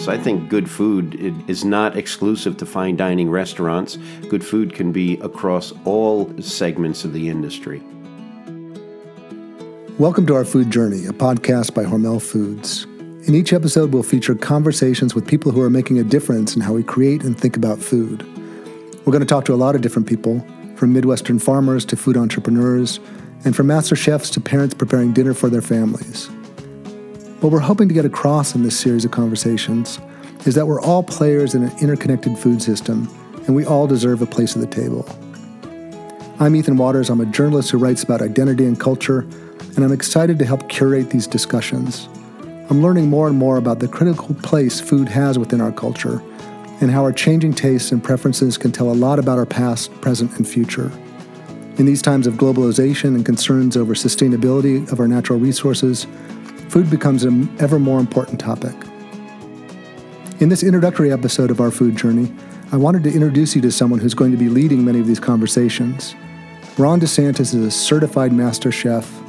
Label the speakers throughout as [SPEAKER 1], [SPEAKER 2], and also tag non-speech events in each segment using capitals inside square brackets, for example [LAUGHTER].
[SPEAKER 1] So I think good food is not exclusive to fine dining restaurants. Good food can be across all segments of the industry.
[SPEAKER 2] Welcome to Our Food Journey, a podcast by Hormel Foods. In each episode, we'll feature conversations with people who are making a difference in how we create and think about food. We're going to talk to a lot of different people, from Midwestern farmers to food entrepreneurs, and from master chefs to parents preparing dinner for their families. What we're hoping to get across in this series of conversations is that we're all players in an interconnected food system, and we all deserve a place at the table. I'm Ethan Waters. I'm a journalist who writes about identity and culture, and I'm excited to help curate these discussions. I'm learning more and more about the critical place food has within our culture and how our changing tastes and preferences can tell a lot about our past, present, and future. In these times of globalization and concerns over sustainability of our natural resources, food becomes an ever more important topic. In this introductory episode of our food journey, I wanted to introduce you to someone who's going to be leading many of these conversations. Ron DeSantis is a certified master chef.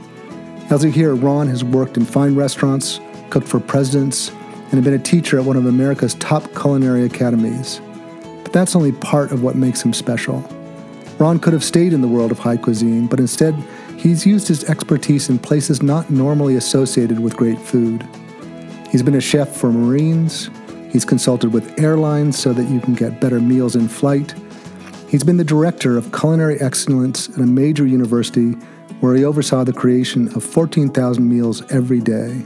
[SPEAKER 2] As you hear, Ron has worked in fine restaurants, cooked for presidents, and been a teacher at one of America's top culinary academies. But that's only part of what makes him special. Ron could have stayed in the world of high cuisine, but instead, he's used his expertise in places not normally associated with great food. He's been a chef for Marines, he's consulted with airlines so that you can get better meals in flight. He's been the director of culinary excellence at a major university where he oversaw the creation of 14,000 meals every day.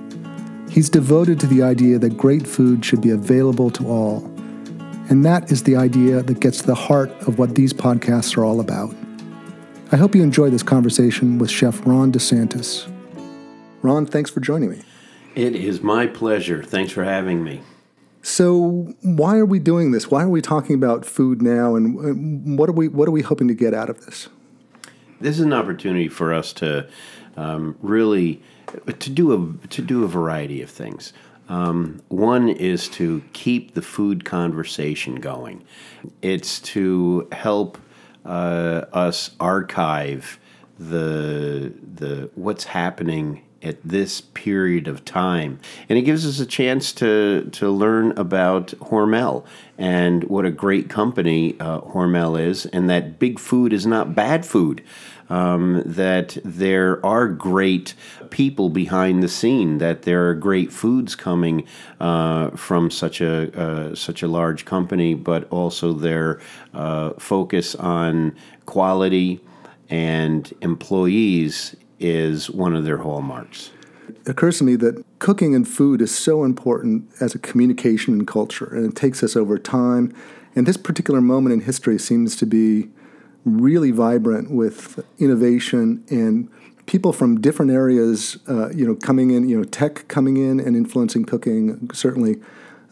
[SPEAKER 2] He's devoted to the idea that great food should be available to all. And that is the idea that gets to the heart of what these podcasts are all about. I hope you enjoy this conversation with Chef Ron DeSantis. Ron, thanks for joining me.
[SPEAKER 1] It is my pleasure. Thanks for having me.
[SPEAKER 2] So, why are we doing this? Why are we talking about food now, and what are we what are we hoping to get out of this?
[SPEAKER 1] This is an opportunity for us to um, really to do a to do a variety of things. Um, one is to keep the food conversation going. It's to help Uh, us archive the the what's happening at this period of time, and it gives us a chance to to learn about Hormel and what a great company uh, Hormel is, and that big food is not bad food. Um, that there are great people behind the scene, that there are great foods coming uh, from such a uh, such a large company, but also their uh, focus on quality and employees is one of their hallmarks.
[SPEAKER 2] It occurs to me that cooking and food is so important as a communication and culture, and it takes us over time. And this particular moment in history seems to be really vibrant with innovation and people from different areas, uh, you know, coming in, you know, tech coming in and influencing cooking, certainly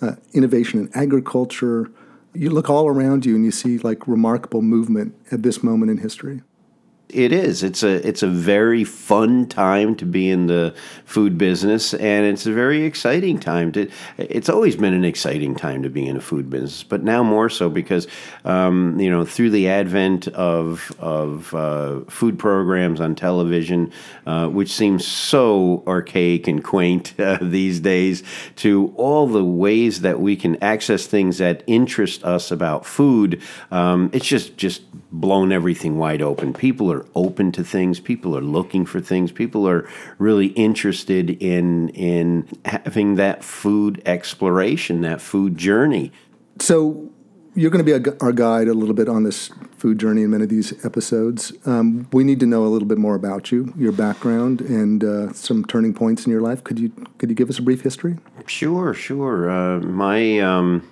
[SPEAKER 2] uh, innovation in agriculture. You look all around you and you see like remarkable movement at this moment in history.
[SPEAKER 1] It is. It's a it's a very fun time to be in the food business, and it's a very exciting time to. It's always been an exciting time to be in a food business, but now more so because um, you know through the advent of of uh, food programs on television, uh, which seems so archaic and quaint [LAUGHS] uh, these days, to all the ways that we can access things that interest us about food. Um, it's just just blown everything wide open. People are open to things. People are looking for things. People are really interested in in having that food exploration, that food journey.
[SPEAKER 2] So you're going to be our guide a little bit on this food journey in many of these episodes. Um, we need to know a little bit more about you, your background, and uh, some turning points in your life. Could you could you give us a brief history?
[SPEAKER 1] Sure, sure. Uh, my um,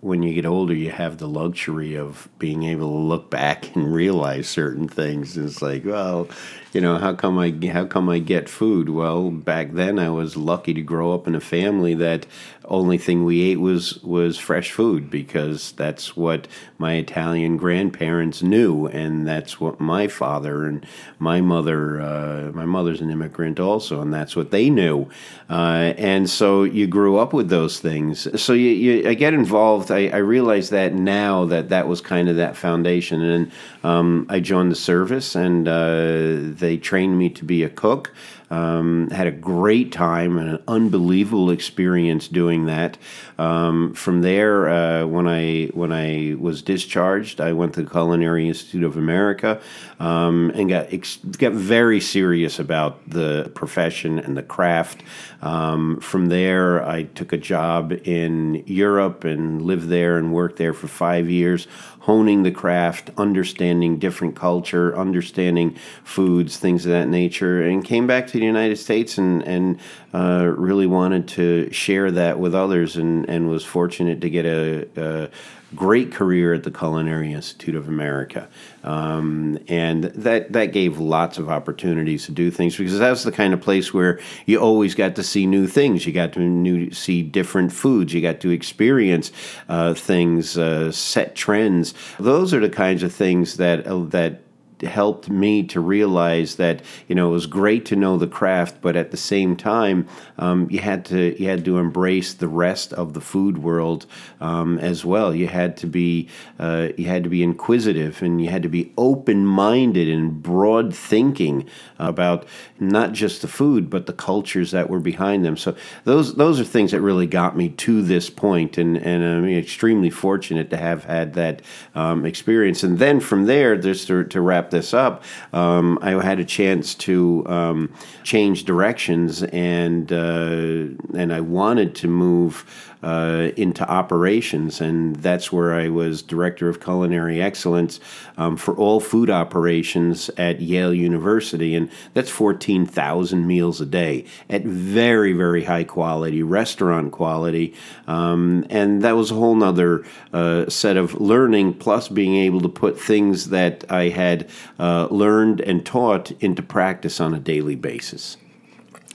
[SPEAKER 1] when you get older, you have the luxury of being able to look back and realize certain things. And It's like, well, you know, how come I how come I get food? Well, back then I was lucky to grow up in a family that only thing we ate was was fresh food because that's what my Italian grandparents knew, and that's what my father and my mother, uh, my mother's an immigrant also, and that's what they knew, uh, and so you grew up with those things. So you, you I get involved. I, I realize that now that that was kind of that foundation, and um, I joined the service and. Uh, they trained me to be a cook. Um, had a great time and an unbelievable experience doing that. Um, from there, uh, when I when I was discharged, I went to the Culinary Institute of America um, and got ex- got very serious about the profession and the craft. Um, from there, I took a job in Europe and lived there and worked there for five years, honing the craft, understanding different culture, understanding foods, things of that nature, and came back to the United States and and uh, really wanted to share that with others, and and was fortunate to get a, a great career at the Culinary Institute of America, um, and that that gave lots of opportunities to do things because that's the kind of place where you always got to see new things. You got to new, see different foods. You got to experience uh, things, uh, set trends. Those are the kinds of things that uh, that helped me to realize that you know it was great to know the craft, but at the same time, um, you had to you had to embrace the rest of the food world um, as well. You had to be uh, you had to be inquisitive, and you had to be open minded and broad thinking about not just the food, but the cultures that were behind them. So those those are things that really got me to this point, and and I'm extremely fortunate to have had that um, experience. And then from there, just to, to wrap this up, um, I had a chance to um, change directions, and uh, and I wanted to move uh, into operations, and that's where I was director of culinary excellence um, for all food operations at Yale University, and that's fourteen thousand meals a day at very very high quality restaurant quality, um, and that was a whole nother uh, set of learning plus being able to put things that I had uh, learned and taught into practice on a daily basis.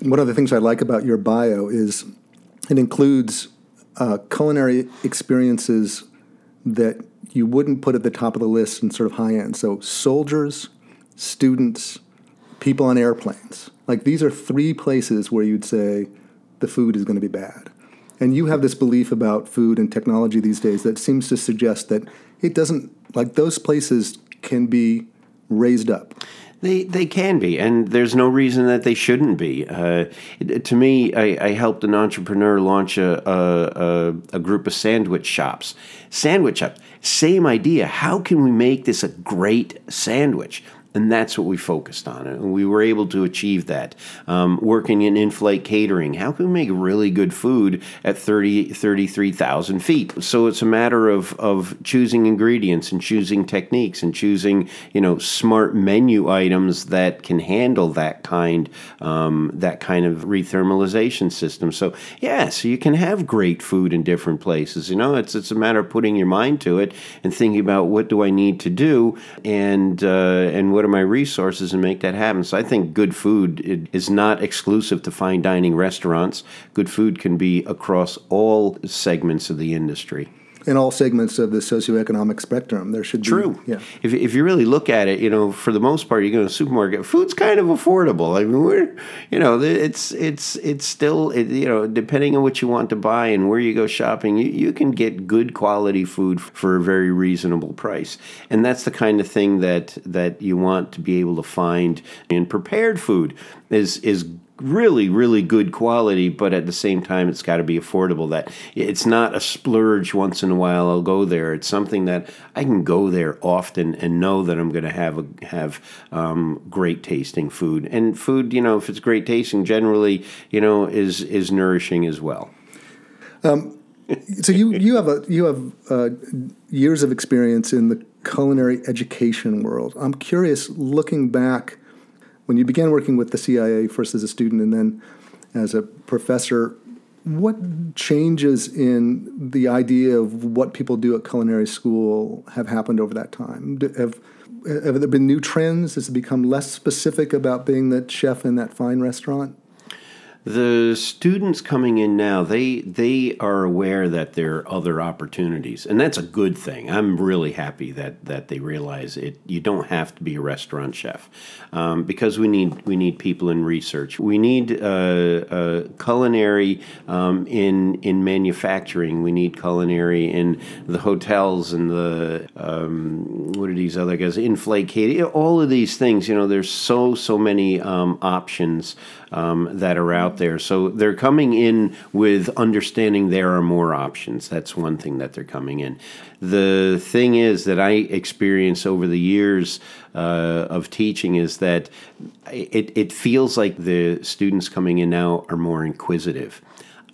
[SPEAKER 2] One of the things I like about your bio is it includes uh, culinary experiences that you wouldn't put at the top of the list and sort of high end. So, soldiers, students, people on airplanes. Like, these are three places where you'd say the food is going to be bad. And you have this belief about food and technology these days that seems to suggest that it doesn't, like, those places can be raised up.
[SPEAKER 1] They, they can be, and there's no reason that they shouldn't be. Uh, to me, I, I, helped an entrepreneur launch a, a, a, group of sandwich shops. Sandwich shops, same idea. How can we make this a great sandwich? And that's what we focused on. And we were able to achieve that. Um, working in in flight catering, how can we make really good food at 30, 33,000 feet? So it's a matter of, of choosing ingredients and choosing techniques and choosing you know smart menu items that can handle that kind um, that kind of rethermalization system. So yeah, so you can have great food in different places. You know, it's it's a matter of putting your mind to it and thinking about what do I need to do and uh, and what are my resources and make that happen. So I think good food is not exclusive to fine dining restaurants. Good food can be across all segments of the industry
[SPEAKER 2] in all segments of the socioeconomic spectrum. There should
[SPEAKER 1] be true. Yeah. If, if you really look at it, you know, for the most part, you go to a supermarket, food's kind of affordable. I mean, we're, you know, it's it's it's still, it, you know, depending on what you want to buy and where you go shopping, you, you can get good quality food for a very reasonable price, and that's the kind of thing that that you want to be able to find in prepared food is is really really good quality but at the same time it's got to be affordable that it's not a splurge once in a while I'll go there. It's something that I can go there often and know that I'm going to have a, have um, great tasting food. And food you know if it's great tasting generally you know is is nourishing as well.
[SPEAKER 2] Um, so you you have a you have uh, years of experience in the culinary education world. I'm curious looking back when you began working with the CIA, first as a student and then as a professor, what changes in the idea of what people do at culinary school have happened over that time? Have, have there been new trends? Has it become less specific about being that chef in that fine restaurant?
[SPEAKER 1] The students coming in now they they are aware that there are other opportunities and that's a good thing. I'm really happy that that they realize it. You don't have to be a restaurant chef um, because we need we need people in research. We need uh, uh, culinary um, in in manufacturing. We need culinary in the hotels and the um, what are these other guys? Inflate all of these things. You know there's so so many um, options um, that are out there. So they're coming in with understanding there are more options. That's one thing that they're coming in. The thing is that I experience over the years uh, of teaching is that it, it feels like the students coming in now are more inquisitive.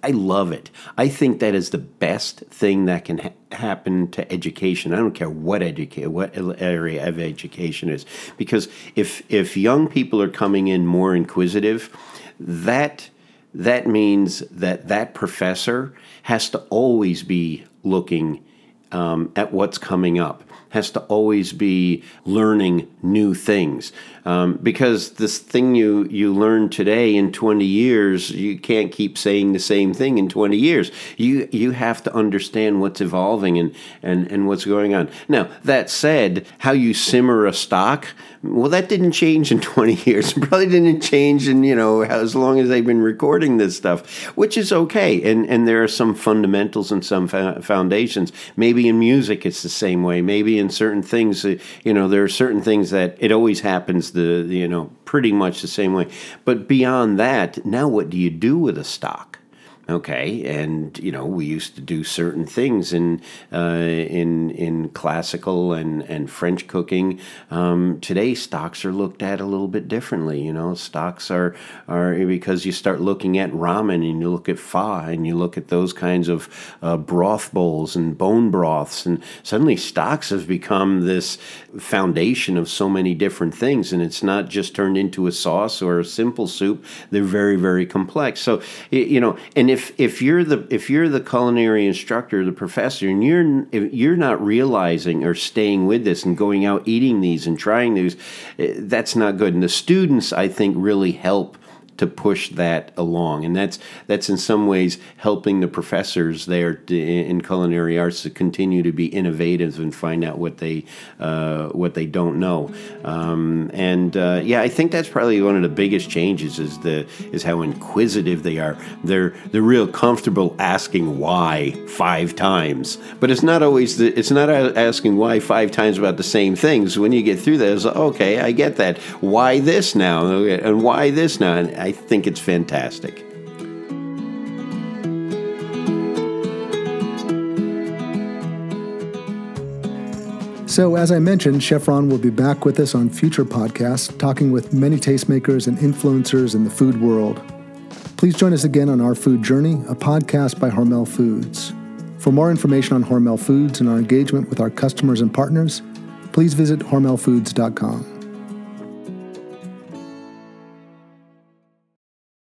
[SPEAKER 1] I love it. I think that is the best thing that can ha- happen to education. I don't care what educate what area of education is, because if if young people are coming in more inquisitive, that that means that that professor has to always be looking um, at what's coming up has to always be learning new things. Um, because this thing you you learn today in 20 years you can't keep saying the same thing in 20 years. You you have to understand what's evolving and and and what's going on. Now that said how you simmer a stock well that didn't change in [LAUGHS] 20 years probably didn't change in you know as long as they've been recording this stuff which is okay and and there are some fundamentals and some foundations maybe in music it's the same way maybe in certain things uh, you know there are certain things that it always happens the you know pretty much the same way. But beyond that, now what do you do with a stock? Okay, and you know we used to do certain things in uh, in in classical and and French cooking. Um, today, stocks are looked at a little bit differently. You know, stocks are are because you start looking at ramen and you look at pho and you look at those kinds of uh, broth bowls and bone broths, and suddenly stocks have become this foundation of so many different things, and it's not just turned into a sauce or a simple soup. They're very very complex. So you know, and if if if you're the if you're the culinary instructor, the professor, and you're you're not realizing or staying with this and going out eating these and trying these, eh, that's not good. And the students, I think, really help to push that along, and that's that's in some ways helping the professors there to, in culinary arts to continue to be innovative and find out what they uh, what they don't know. Um, and uh, yeah, I think that's probably one of the biggest changes is the is how inquisitive they are. They're they're real comfortable asking why five times, but it's not always the, it's not asking why five times about the same things. When you get through that, it's like, okay, I get that. Why this now, and why this now? And I I think it's fantastic.
[SPEAKER 2] So, as I mentioned, Chef Ron will be back with us on future podcasts, talking with many tastemakers and influencers in the food world. Please join us again on Our Food Journey, a podcast by Hormel Foods. For more information on Hormel Foods and our engagement with our customers and partners, please visit hormelfoods.com.